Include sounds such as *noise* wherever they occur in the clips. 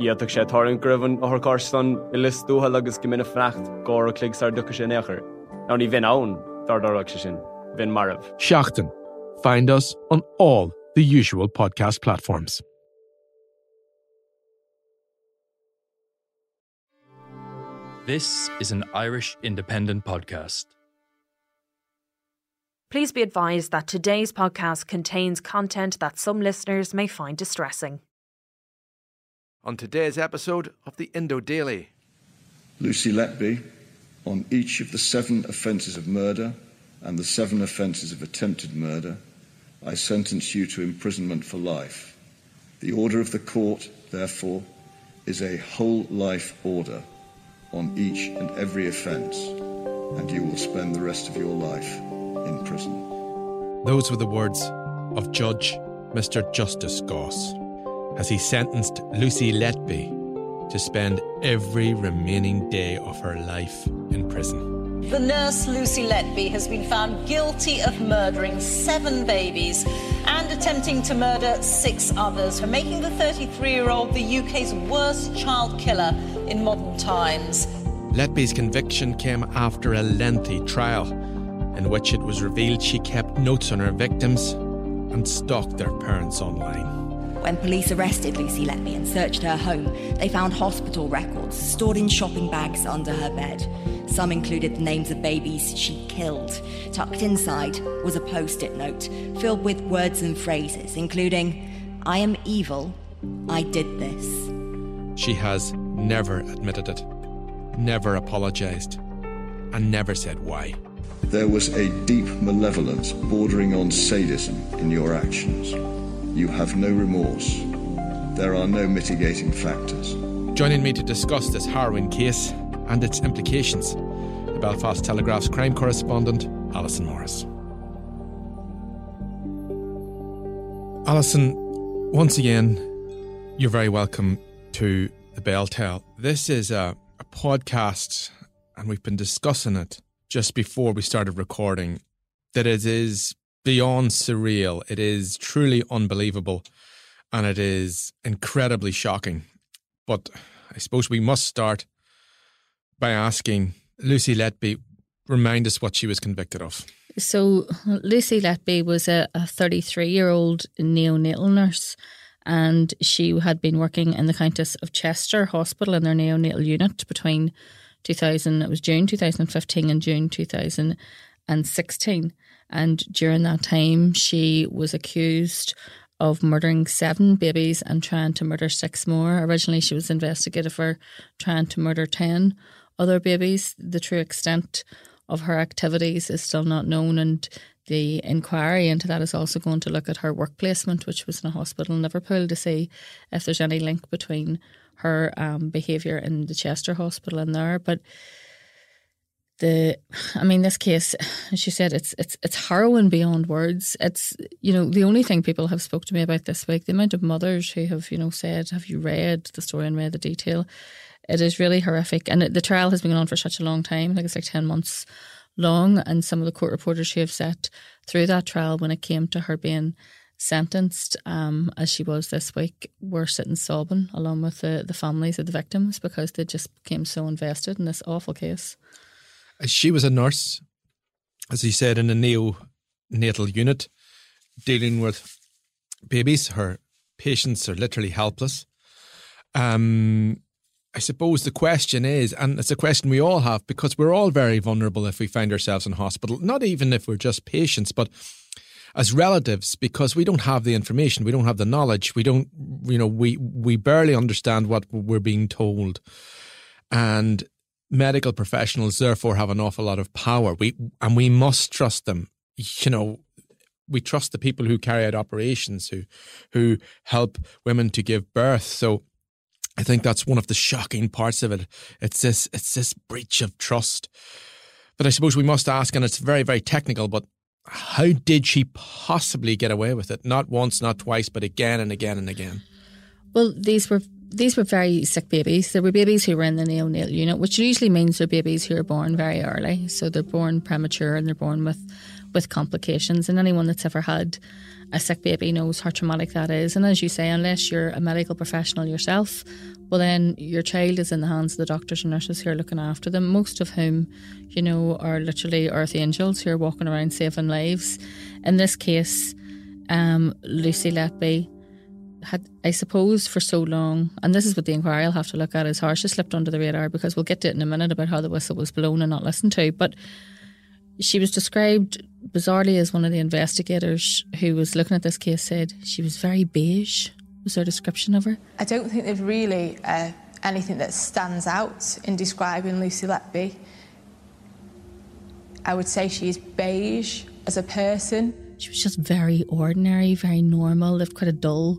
Íach sé táinn gribhann áthcárstan i listúthe agus go mina frecht gá a cligsar ducha sin éair. Ná ní bhín ann dardarach se sin, bhín marmh. Seachtain. Find us on all the usual podcast platforms. This is an Irish independent podcast. Please be advised that today's podcast contains content that some listeners may find distressing. On today's episode of the Indo Daily, Lucy Letby, on each of the seven offences of murder and the seven offences of attempted murder, I sentence you to imprisonment for life. The order of the court, therefore, is a whole life order on each and every offence, and you will spend the rest of your life in prison. Those were the words of Judge Mr. Justice Goss as he sentenced Lucy Letby to spend every remaining day of her life in prison. The nurse Lucy Letby has been found guilty of murdering seven babies and attempting to murder six others for making the 33 year old the UK's worst child killer in modern times. Letby's conviction came after a lengthy trial in which it was revealed she kept notes on her victims and stalked their parents online. When police arrested Lucy Letby and searched her home, they found hospital records stored in shopping bags under her bed. Some included the names of babies she killed. Tucked inside was a post it note filled with words and phrases, including, I am evil, I did this. She has never admitted it, never apologised, and never said why. There was a deep malevolence bordering on sadism in your actions. You have no remorse. There are no mitigating factors. Joining me to discuss this harrowing case and its implications, the Belfast Telegraph's crime correspondent, Allison Morris. Allison, once again, you're very welcome to the Bell Tell. This is a, a podcast, and we've been discussing it just before we started recording, that it is beyond surreal. It is truly unbelievable and it is incredibly shocking. But I suppose we must start by asking Lucy Letby, remind us what she was convicted of. So, Lucy Letby was a 33 year old neonatal nurse and she had been working in the Countess of Chester Hospital in their neonatal unit between 2000, it was June 2015 and June 2016. And during that time, she was accused of murdering seven babies and trying to murder six more. Originally, she was investigated for trying to murder 10 other babies. The true extent of her activities is still not known, and the inquiry into that is also going to look at her work placement, which was in a hospital in Liverpool, to see if there's any link between her um, behaviour in the Chester Hospital and there. But the I mean this case as you said it's it's it's harrowing beyond words. It's you know the only thing people have spoke to me about this week the amount of mothers who have you know said have you read the story and read the detail? It is really horrific. And the trial has been going on for such a long time like it's like 10 months long. And some of the court reporters who have sat through that trial when it came to her being sentenced um, as she was this week were sitting sobbing along with the, the families of the victims because they just became so invested in this awful case she was a nurse, as he said, in a neonatal unit, dealing with babies. Her patients are literally helpless. Um, I suppose the question is, and it's a question we all have because we're all very vulnerable if we find ourselves in hospital, not even if we're just patients, but as relatives because we don't have the information, we don't have the knowledge, we don't, you know, we we barely understand what we're being told, and medical professionals therefore have an awful lot of power. We and we must trust them. You know, we trust the people who carry out operations, who who help women to give birth. So. I think that's one of the shocking parts of it. It's this it's this breach of trust. But I suppose we must ask, and it's very, very technical, but how did she possibly get away with it? Not once, not twice, but again and again and again. Well, these were these were very sick babies. There were babies who were in the neonatal unit, which usually means they're babies who are born very early. So they're born premature and they're born with with complications. And anyone that's ever had a sick baby knows how traumatic that is. And as you say, unless you're a medical professional yourself, well, then your child is in the hands of the doctors and nurses who are looking after them, most of whom, you know, are literally earth angels who are walking around saving lives. In this case, um, Lucy Letby had, I suppose, for so long, and this is what the inquiry will have to look at, is how she slipped under the radar because we'll get to it in a minute about how the whistle was blown and not listened to. But she was described bizarrely as one of the investigators who was looking at this case said she was very beige was her description of her? I don't think there's really uh, anything that stands out in describing Lucy Letby. I would say she is beige as a person. She was just very ordinary, very normal, lived quite a dull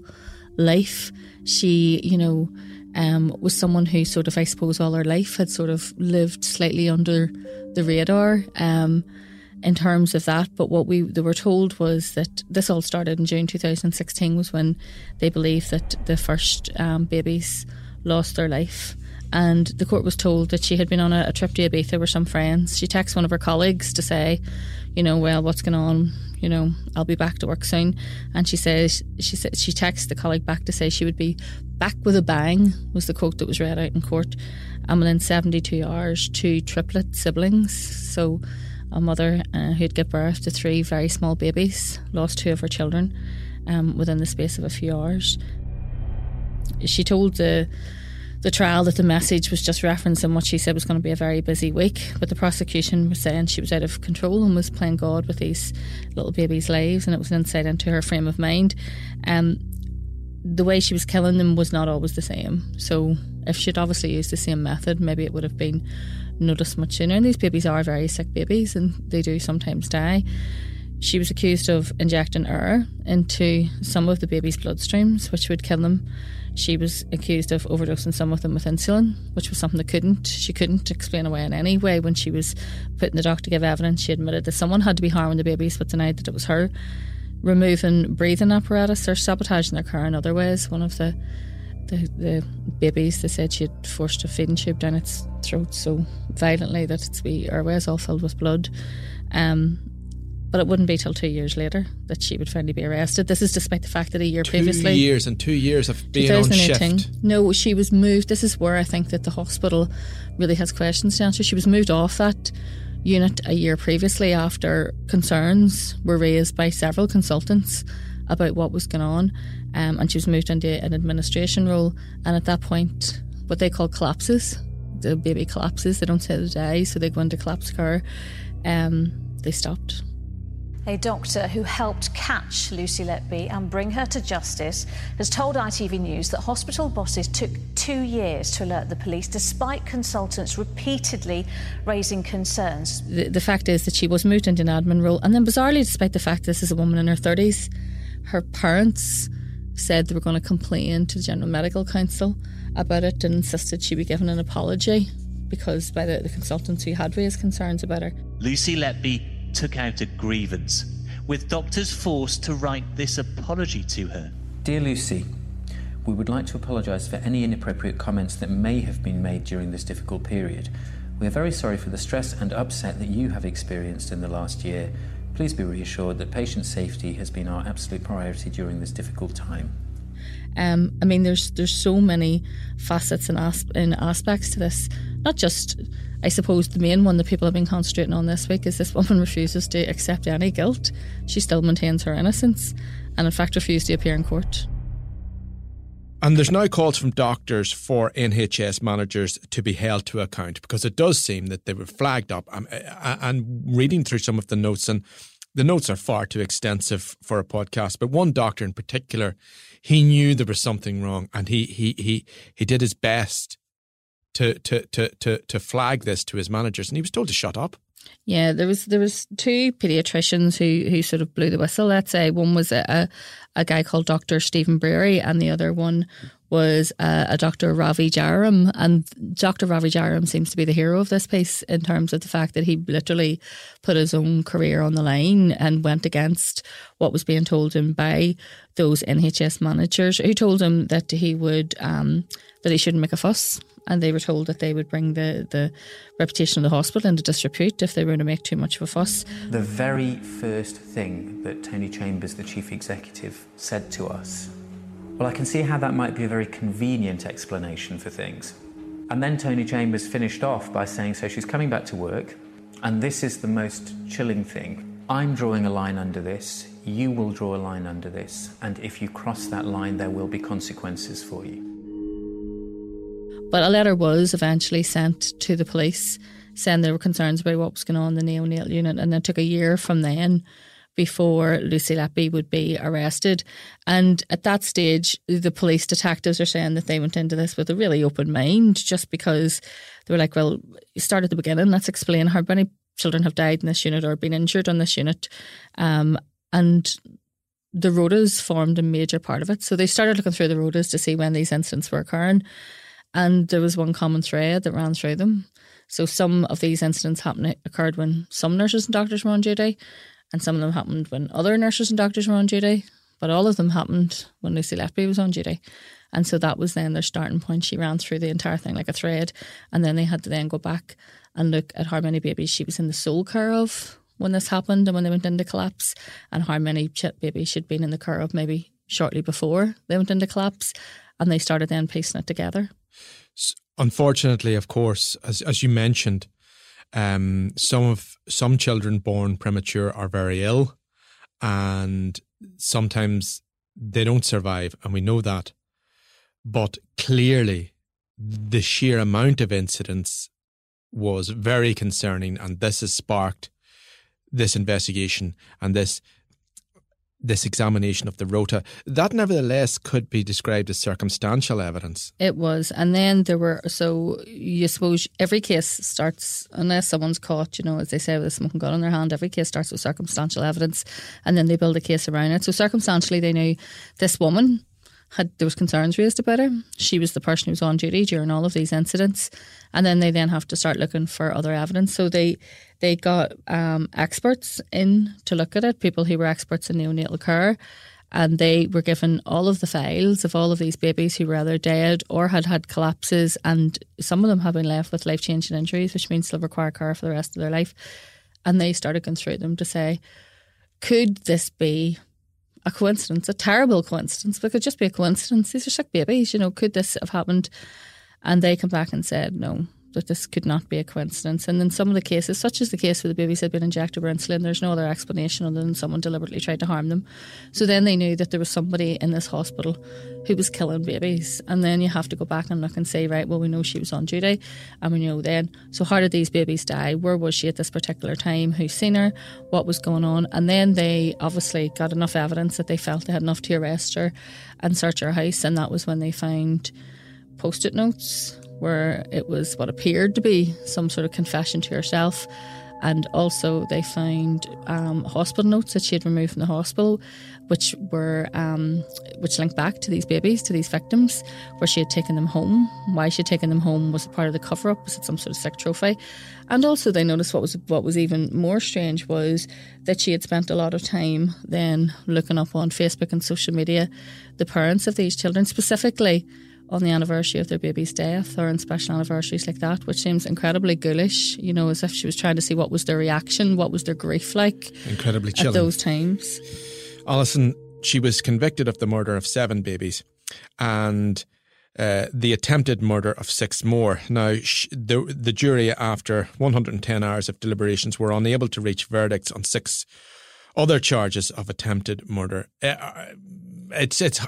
life. She, you know, um, was someone who sort of, I suppose, all her life had sort of lived slightly under the radar. Um, in terms of that. But what we they were told was that this all started in June 2016 was when they believed that the first um, babies lost their life. And the court was told that she had been on a, a trip to Ibiza with some friends. She texts one of her colleagues to say, you know, well, what's going on? You know, I'll be back to work soon. And she says, she said, she texts the colleague back to say she would be back with a bang. Was the quote that was read out in court. And within 72 hours, two triplet siblings. So a mother uh, who'd give birth to three very small babies, lost two of her children um, within the space of a few hours. She told the the trial that the message was just referencing what she said was going to be a very busy week, but the prosecution was saying she was out of control and was playing God with these little babies' lives, and it was an insight into her frame of mind. Um, the way she was killing them was not always the same. So, if she'd obviously used the same method, maybe it would have been notice much sooner. And these babies are very sick babies and they do sometimes die. She was accused of injecting air into some of the baby's bloodstreams, which would kill them. She was accused of overdosing some of them with insulin, which was something that couldn't she couldn't explain away in any way. When she was putting the dock to give evidence, she admitted that someone had to be harming the babies, but denied that it was her. Removing breathing apparatus or sabotaging their car in other ways. One of the the, the babies, they said she had forced a feeding tube down its throat so violently that its wee airways all filled with blood. Um, but it wouldn't be till two years later that she would finally be arrested. This is despite the fact that a year two previously, years and two years of being on shift. No, she was moved. This is where I think that the hospital really has questions to answer. She was moved off that unit a year previously after concerns were raised by several consultants about what was going on um, and she was moved into an administration role. And at that point, what they call collapses, the baby collapses. They don't say they die, so they go into collapse care. Um, they stopped. A doctor who helped catch Lucy Letby and bring her to justice has told ITV News that hospital bosses took two years to alert the police despite consultants repeatedly raising concerns. The, the fact is that she was moved into an admin role, and then bizarrely, despite the fact this is a woman in her 30s, her parents said they were going to complain to the General Medical Council about it and insisted she be given an apology because by the, the consultants who had raised concerns about her. Lucy Letby took out a grievance, with doctors forced to write this apology to her. Dear Lucy, we would like to apologise for any inappropriate comments that may have been made during this difficult period. We are very sorry for the stress and upset that you have experienced in the last year Please be reassured that patient safety has been our absolute priority during this difficult time. Um, I mean, there's there's so many facets and, asp- and aspects to this. Not just, I suppose, the main one that people have been concentrating on this week is this woman refuses to accept any guilt. She still maintains her innocence, and in fact refused to appear in court. And there's now calls from doctors for NHS managers to be held to account because it does seem that they were flagged up. Um, and reading through some of the notes, and the notes are far too extensive for a podcast, but one doctor in particular, he knew there was something wrong and he he he he did his best to to to to to flag this to his managers and he was told to shut up. Yeah, there was there was two pediatricians who who sort of blew the whistle. Let's say one was a a guy called Doctor Stephen Brearey, and the other one was a, a Dr. Ravi Jayaram. And Dr. Ravi Jayaram seems to be the hero of this piece in terms of the fact that he literally put his own career on the line and went against what was being told him by those NHS managers who told him that he would um, that he shouldn't make a fuss and they were told that they would bring the, the reputation of the hospital into disrepute if they were to make too much of a fuss. The very first thing that Tony Chambers, the chief executive, said to us well, I can see how that might be a very convenient explanation for things. And then Tony Chambers finished off by saying, So she's coming back to work, and this is the most chilling thing. I'm drawing a line under this, you will draw a line under this, and if you cross that line, there will be consequences for you. But a letter was eventually sent to the police saying there were concerns about what was going on in the neonatal unit, and it took a year from then before Lucy Letby would be arrested. And at that stage, the police detectives are saying that they went into this with a really open mind just because they were like, well, start at the beginning. Let's explain how many children have died in this unit or been injured on this unit. Um, and the rotas formed a major part of it. So they started looking through the rotas to see when these incidents were occurring. And there was one common thread that ran through them. So some of these incidents happened occurred when some nurses and doctors were on duty, and some of them happened when other nurses and doctors were on duty. But all of them happened when Lucy Letby was on duty. And so that was then their starting point. She ran through the entire thing like a thread. And then they had to then go back and look at how many babies she was in the sole care of when this happened and when they went into collapse, and how many babies she'd been in the care of maybe shortly before they went into collapse. And they started then piecing it together. Unfortunately, of course, as as you mentioned, um, some of some children born premature are very ill, and sometimes they don't survive, and we know that. But clearly, the sheer amount of incidents was very concerning, and this has sparked this investigation and this this examination of the rota. That nevertheless could be described as circumstantial evidence. It was. And then there were, so you suppose every case starts, unless someone's caught, you know, as they say, with a smoking gun in their hand, every case starts with circumstantial evidence and then they build a case around it. So circumstantially, they knew this woman had there was concerns raised about her. She was the person who was on duty during all of these incidents, and then they then have to start looking for other evidence. So they they got um, experts in to look at it, people who were experts in neonatal care, and they were given all of the files of all of these babies who were either dead or had had collapses, and some of them have been left with life changing injuries, which means they'll require care for the rest of their life. And they started going through them to say, could this be a coincidence, a terrible coincidence, but it could just be a coincidence. These are sick babies, you know, could this have happened? And they come back and said, no, that this could not be a coincidence. And in some of the cases, such as the case where the babies had been injected with insulin, there's no other explanation other than someone deliberately tried to harm them. So then they knew that there was somebody in this hospital who was killing babies. And then you have to go back and look and say, right, well, we know she was on duty. And we know then, so how did these babies die? Where was she at this particular time? Who seen her? What was going on? And then they obviously got enough evidence that they felt they had enough to arrest her and search her house. And that was when they found post it notes where it was what appeared to be some sort of confession to herself. And also, they found um, hospital notes that she had removed from the hospital, which were um, which linked back to these babies, to these victims, where she had taken them home. Why she had taken them home was part of the cover up. Was it some sort of sick trophy? And also, they noticed what was what was even more strange was that she had spent a lot of time then looking up on Facebook and social media the parents of these children, specifically on the anniversary of their baby's death or on special anniversaries like that, which seems incredibly ghoulish, you know, as if she was trying to see what was their reaction, what was their grief like. Incredibly chilling. At those times. Allison, she was convicted of the murder of seven babies and uh, the attempted murder of six more. Now, sh- the, the jury, after 110 hours of deliberations, were unable to reach verdicts on six other charges of attempted murder. Uh, it's it's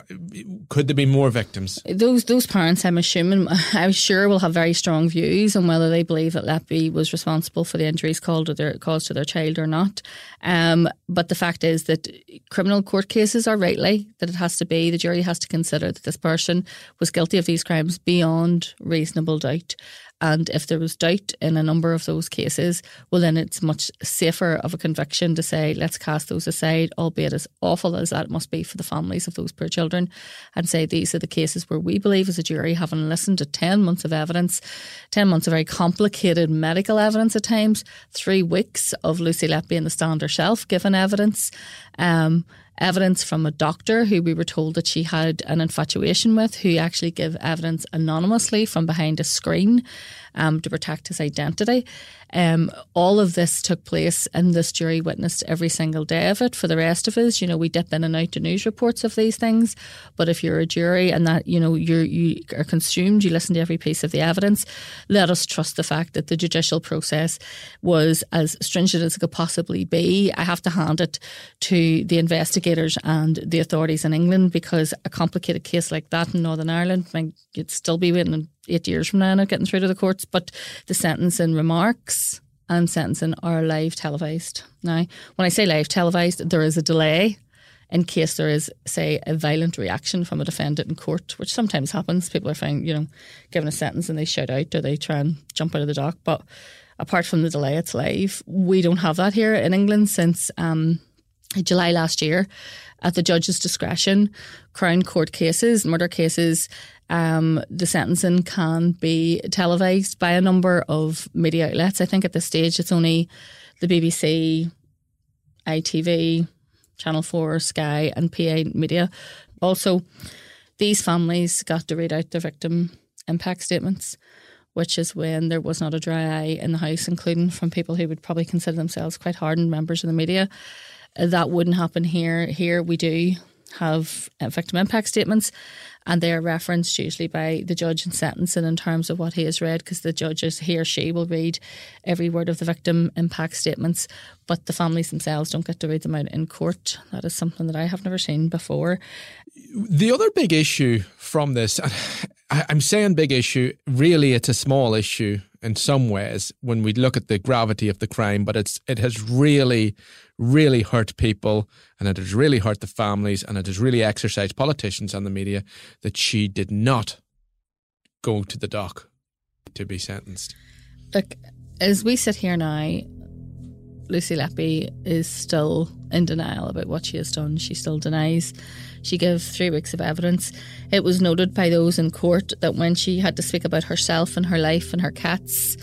could there be more victims? Those those parents, I'm assuming, *laughs* I'm sure, will have very strong views on whether they believe that Letby was responsible for the injuries caused to their caused to their child or not. Um, but the fact is that criminal court cases are rightly that it has to be the jury has to consider that this person was guilty of these crimes beyond reasonable doubt. And if there was doubt in a number of those cases, well, then it's much safer of a conviction to say, let's cast those aside, albeit as awful as that must be for the families of those poor children, and say these are the cases where we believe as a jury, having listened to 10 months of evidence, 10 months of very complicated medical evidence at times, three weeks of Lucy Letby in the stand herself giving evidence. Um, evidence from a doctor who we were told that she had an infatuation with, who actually gave evidence anonymously from behind a screen um, to protect his identity. Um, all of this took place, and this jury witnessed every single day of it. For the rest of us, you know, we dip in and out to news reports of these things. But if you're a jury and that you know you you are consumed, you listen to every piece of the evidence. Let us trust the fact that the judicial process was as stringent as it could possibly be. I have to hand it to the investigators and the authorities in England because a complicated case like that in Northern Ireland, you'd still be waiting eight years from now, not getting through to the courts. But the sentencing remarks and sentencing are live televised. Now, when I say live televised, there is a delay in case there is, say, a violent reaction from a defendant in court, which sometimes happens. People are found, you know, given a sentence and they shout out or they try and jump out of the dock. But apart from the delay, it's live. We don't have that here in England since um, July last year. At the judge's discretion, Crown Court cases, murder cases, um, the sentencing can be televised by a number of media outlets. I think at this stage it's only the BBC, ITV, Channel 4, Sky, and PA Media. Also, these families got to read out their victim impact statements, which is when there was not a dry eye in the house, including from people who would probably consider themselves quite hardened members of the media. That wouldn't happen here. Here we do have victim impact statements, and they are referenced usually by the judge in sentencing in terms of what he has read, because the judge is he or she will read every word of the victim impact statements, but the families themselves don't get to read them out in court. That is something that I have never seen before. The other big issue from this, I'm saying big issue, really it's a small issue in some ways when we look at the gravity of the crime, but it's it has really really hurt people and it has really hurt the families and it has really exercised politicians and the media that she did not go to the dock to be sentenced. Look, as we sit here now, Lucy Letby is still in denial about what she has done. She still denies. She gave three weeks of evidence. It was noted by those in court that when she had to speak about herself and her life and her cats,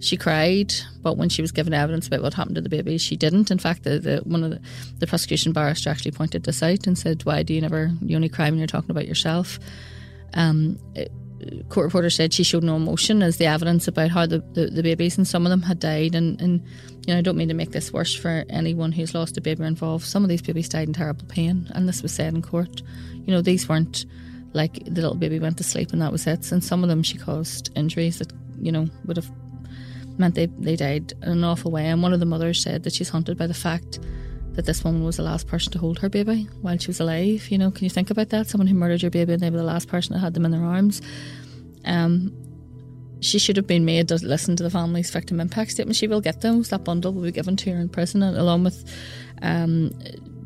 she cried, but when she was given evidence about what happened to the baby, she didn't. In fact, the, the, one of the, the prosecution barrister actually pointed this out and said, "Why do you never? You only cry when you're talking about yourself." Um, it, court reporter said she showed no emotion as the evidence about how the, the, the, babies and some of them had died and, and you know I don't mean to make this worse for anyone who's lost a baby involved some of these babies died in terrible pain and this was said in court you know these weren't like the little baby went to sleep and that was it and some of them she caused injuries that you know would have meant they, they died in an awful way. And one of the mothers said that she's haunted by the fact that this woman was the last person to hold her baby while she was alive. You know, can you think about that? Someone who murdered your baby and they were the last person that had them in their arms. Um, she should have been made to listen to the family's victim impact statement. She will get those. That bundle will be given to her in prison, and along with um,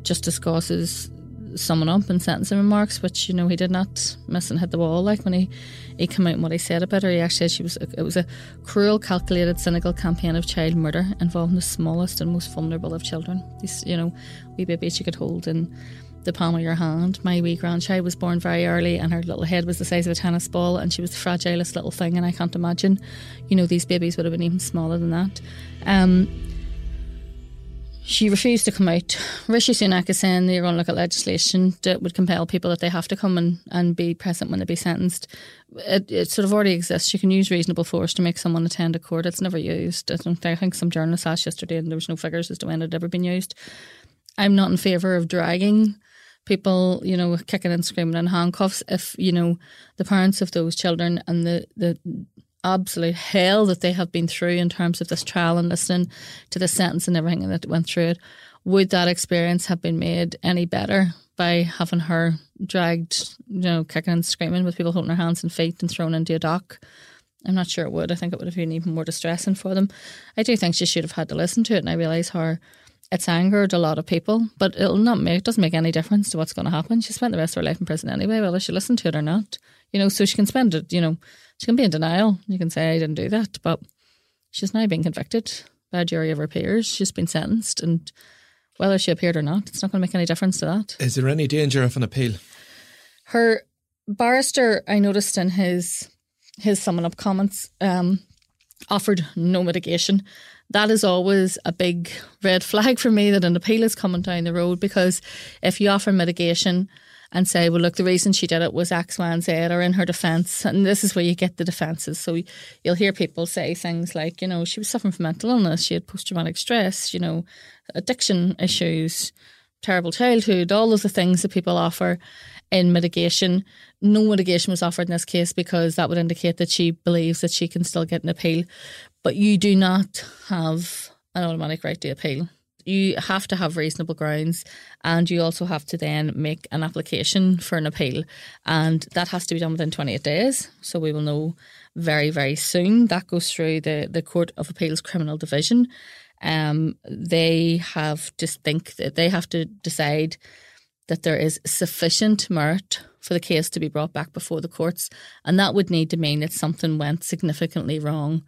Justice Goss's summing up and sentencing remarks, which you know he did not miss and hit the wall. Like when he he came out and what he said about her, he actually said she was it was a cruel, calculated, cynical campaign of child murder involving the smallest and most vulnerable of children. These you know wee babies you could hold in the palm of your hand. My wee grandchild was born very early, and her little head was the size of a tennis ball, and she was the fragilest little thing. And I can't imagine, you know, these babies would have been even smaller than that. Um, she refused to come out. Rishi Sunak is saying they're going to look at legislation that would compel people that they have to come and, and be present when they be sentenced. It, it sort of already exists. You can use reasonable force to make someone attend a court. It's never used. I, don't, I think some journalists asked yesterday and there was no figures as to when it had ever been used. I'm not in favour of dragging people, you know, kicking and screaming in handcuffs if, you know, the parents of those children and the, the absolute hell that they have been through in terms of this trial and listening to the sentence and everything that went through it, would that experience have been made any better by having her dragged, you know, kicking and screaming with people holding her hands and feet and thrown into a dock. I'm not sure it would. I think it would have been even more distressing for them. I do think she should have had to listen to it, and I realise how it's angered a lot of people, but it'll not make it doesn't make any difference to what's going to happen. She spent the rest of her life in prison anyway, whether she listened to it or not. You know, so she can spend it. You know, she can be in denial. You can say I didn't do that, but she's now being convicted by a jury of her peers. She's been sentenced, and whether she appeared or not, it's not going to make any difference to that. Is there any danger of an appeal? Her barrister, I noticed in his his summing up comments, um, offered no mitigation. That is always a big red flag for me that an appeal is coming down the road because if you offer mitigation and say, well, look, the reason she did it was X, Y, and Z, or in her defence, and this is where you get the defences. So you'll hear people say things like, you know, she was suffering from mental illness, she had post traumatic stress, you know, addiction issues, terrible childhood, all of the things that people offer in mitigation. No mitigation was offered in this case because that would indicate that she believes that she can still get an appeal. But you do not have an automatic right to appeal. You have to have reasonable grounds and you also have to then make an application for an appeal. And that has to be done within 28 days. So we will know very, very soon. That goes through the, the Court of Appeals Criminal Division. Um, they have to think that they have to decide that there is sufficient merit for the case to be brought back before the courts. And that would need to mean that something went significantly wrong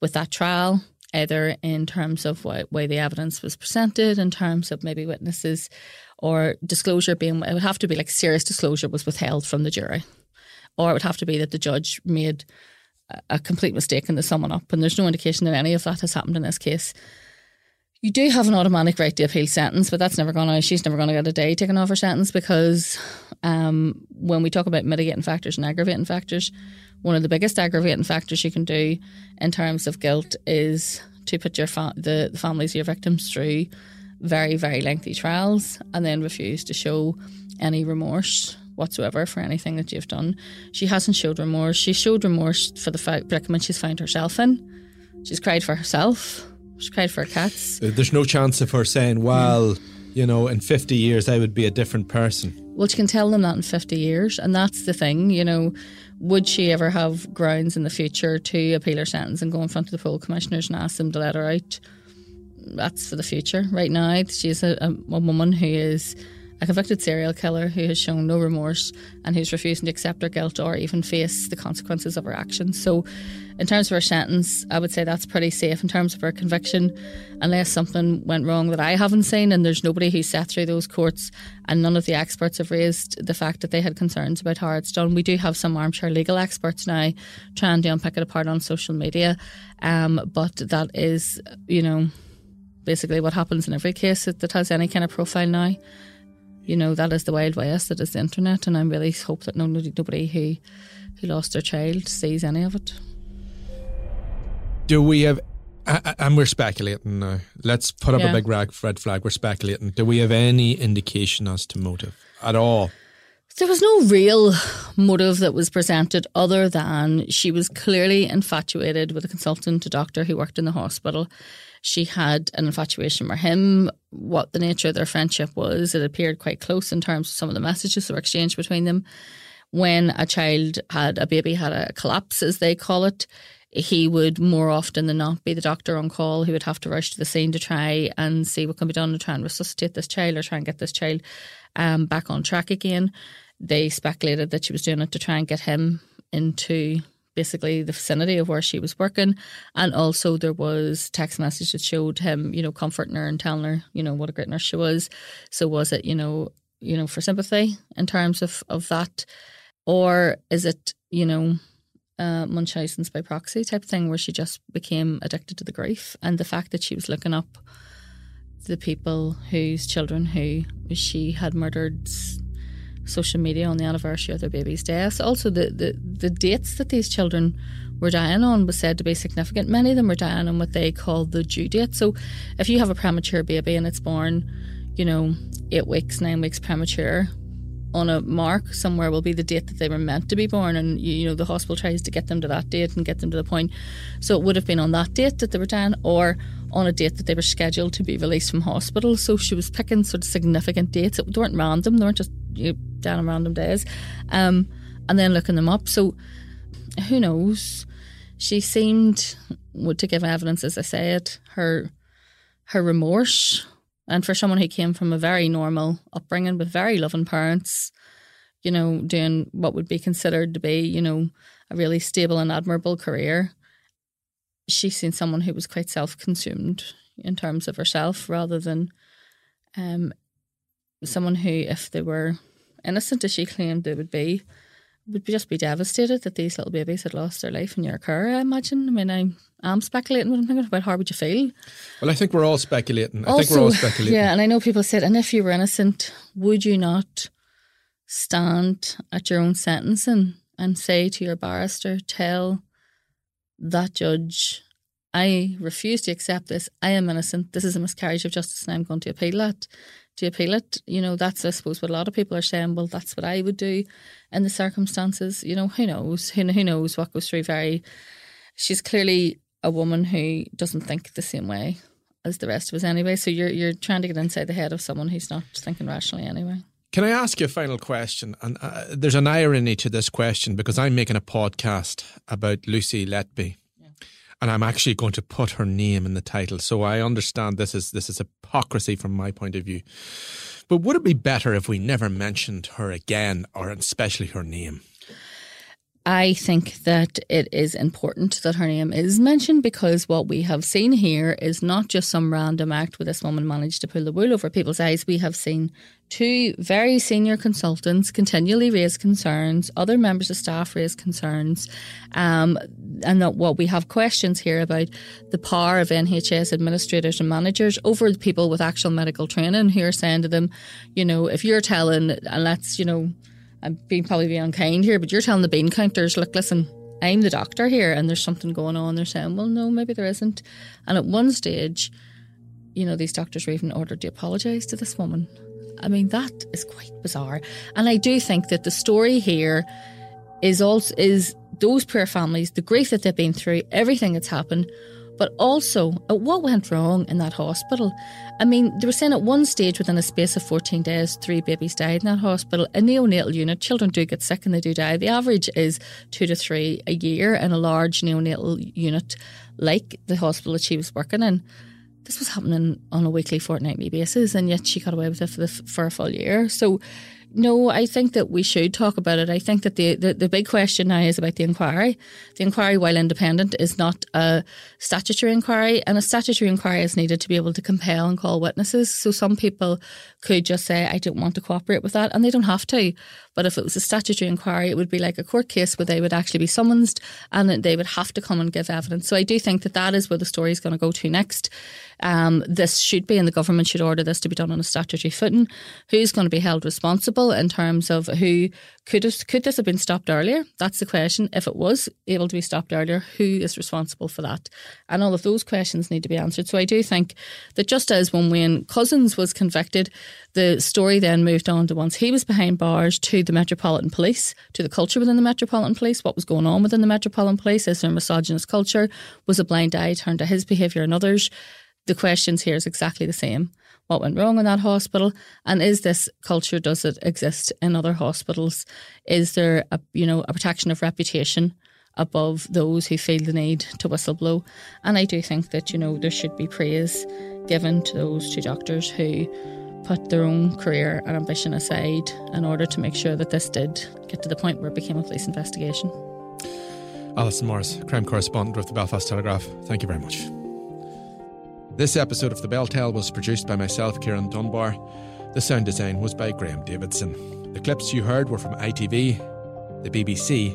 with that trial, either in terms of what way the evidence was presented, in terms of maybe witnesses or disclosure being, it would have to be like serious disclosure was withheld from the jury. Or it would have to be that the judge made a complete mistake in the summing up. And there's no indication that any of that has happened in this case. You do have an automatic right to appeal sentence, but that's never going to, she's never going to get a day taken off her sentence because um, when we talk about mitigating factors and aggravating factors, one of the biggest aggravating factors you can do in terms of guilt is to put your fa- the, the families of your victims through very, very lengthy trials and then refuse to show any remorse whatsoever for anything that you've done. She hasn't showed remorse. She showed remorse for the predicament she's found herself in. She's cried for herself. She's cried for her cats. Uh, there's no chance of her saying, well, you know, in 50 years I would be a different person. Well, she can tell them that in 50 years. And that's the thing, you know, would she ever have grounds in the future to appeal her sentence and go in front of the poll commissioners and ask them to let her out? That's for the future. Right now, she's a, a woman who is a convicted serial killer who has shown no remorse and who's refusing to accept her guilt or even face the consequences of her actions. So, in terms of her sentence, I would say that's pretty safe. In terms of her conviction, unless something went wrong that I haven't seen, and there's nobody who sat through those courts, and none of the experts have raised the fact that they had concerns about how it's done. We do have some armchair legal experts now trying to unpick it apart on social media, um, but that is, you know, basically what happens in every case that has any kind of profile now you know that is the wild west that is the internet and i really hope that nobody, nobody who who lost their child sees any of it. Do we have and we're speculating now. Let's put up Yeah. a big rag, red flag. We're speculating. Do we have any indication as to motive at all? There was no real motive that was presented other than she was clearly infatuated with a consultant, a doctor who worked in the hospital. She had an infatuation for him. What the nature of their friendship was, it appeared quite close in terms of some of the messages that were exchanged between them. When a child had a baby had a collapse, as they call it, he would more often than not be the doctor on call who would have to rush to the scene to try and see what can be done to try and resuscitate this child or try and get this child um, back on track again. They speculated that she was doing it to try and get him into basically the vicinity of where she was working. And also there was text message that showed him, you know, comforting her and telling her, you know, what a great nurse she was. So was it, you know, you know, for sympathy in terms of, of that? Or is it, you know, uh, Munchausen's by proxy type thing where she just became addicted to the grief and the fact that she was looking up the people whose children who she had murdered social media on the anniversary of their baby's deaths. Also, the, the, the dates that these children were dying on was said to be significant. Many of them were dying on what they call the due date. So, if you have a premature baby and it's born, you know, eight weeks, nine weeks premature, on a mark somewhere will be the date that they were meant to be born, and you, know the hospital tries to get them to that date and get them to the point. So it would have been on that date that they were dying, or on a date that they were scheduled to be released from hospital. So she was picking sort of significant dates. It weren't random, they weren't just you down on random days. Um, and then looking them up. So who knows? She seemed to give evidence, as I said, her her remorse. And for someone who came from a very normal upbringing with very loving parents, you know, doing what would be considered to be, you know, a really stable and admirable career, she's seen someone who was quite self consumed in terms of herself rather than um, someone who, if they were innocent as she claimed they would be, would just be devastated that these little babies had lost their life in your car, I imagine. I mean, I am speculating, but I'm thinking about how would you feel? Well, I think we're all speculating. I also, think we're all speculating. Yeah, and I know people said, and if you were innocent, would you not stand at your own sentencing and say to your barrister, tell that judge, I refuse to accept this. I am innocent. This is a miscarriage of justice, and I'm going to appeal it. To appeal it, you know, that's I suppose what a lot of people are saying. Well, that's what I would do in the circumstances. You know, who knows? Who, who knows what goes through? Very. She's clearly a woman who doesn't think the same way as the rest of us anyway. So you're you're trying to get inside the head of someone who's not thinking rationally anyway. Can I ask you a final question? And uh, there's an irony to this question because I'm making a podcast about Lucy Letby. And I'm actually going to put her name in the title, so I understand this is this is hypocrisy from my point of view. But would it be better if we never mentioned her again, or especially her name? I think that it is important that her name is mentioned because what we have seen here is not just some random act where this woman managed to pull the wool over people's eyes. We have seen two very senior consultants continually raise concerns, other members of staff raise concerns, um, and that what we have questions here about the power of NHS administrators and managers over the people with actual medical training who are saying to them, you know, if you're telling, and let's, you know, I'm being probably being unkind here, but you're telling the bean counters, look, listen, I'm the doctor here and there's something going on. They're saying, well, no, maybe there isn't. And at one stage, you know, these doctors were even ordered to apologise to this woman. I mean, that is quite bizarre. And I do think that the story here is also is those poor families, the grief that they've been through, everything that's happened, but also at what went wrong in that hospital. I mean, they were saying at one stage within a space of 14 days, three babies died in that hospital. A neonatal unit, children do get sick and they do die. The average is two to three a year in a large neonatal unit like the hospital that she was working in. This was happening on a weekly, fortnightly basis, and yet she got away with it for, the, for a full year. So no, I think that we should talk about it. I think that the, the, the, big question now is about the inquiry. The inquiry, while independent, is not a statutory inquiry, and a statutory inquiry is needed to be able to compel and call witnesses. So some people could just say, I don't want to cooperate with that, and they don't have to. But if it was a statutory inquiry, it would be like a court case where they would actually be summoned and they would have to come and give evidence. So I do think that that is where the story is going to go to next. Um, this should be, and the government should order this to be done on a statutory footing. Who's going to be held responsible in terms of who could have, could this have been stopped earlier? That's the question. If it was able to be stopped earlier, who is responsible for that? And all of those questions need to be answered. So I do think that just as when Wayne Couzens was convicted, the story then moved on to once he was behind bars to the Metropolitan Police, to the culture within the Metropolitan Police, what was going on within the Metropolitan Police. Is there a misogynist culture? Was a blind eye turned to his behaviour and others? The questions here is exactly the same. What went wrong in that hospital? And is this culture, does it exist in other hospitals? Is there a, you know, a protection of reputation? above those who feel the need to whistleblow. And I do think that, you know, there should be praise given to those two doctors who put their own career and ambition aside in order to make sure that this did get to the point where it became a police investigation. Allison Morris, crime correspondent with the Belfast Telegraph, thank you very much. This episode of The Bell Tale was produced by myself, Ciarán Dunbar. The sound design was by Graham Davidson. The clips you heard were from ITV, the BBC,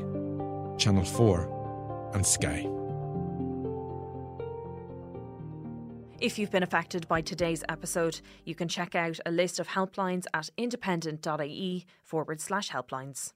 Channel 4, and Sky. If you've been affected by today's episode, you can check out a list of helplines at independent.ie forward slash helplines.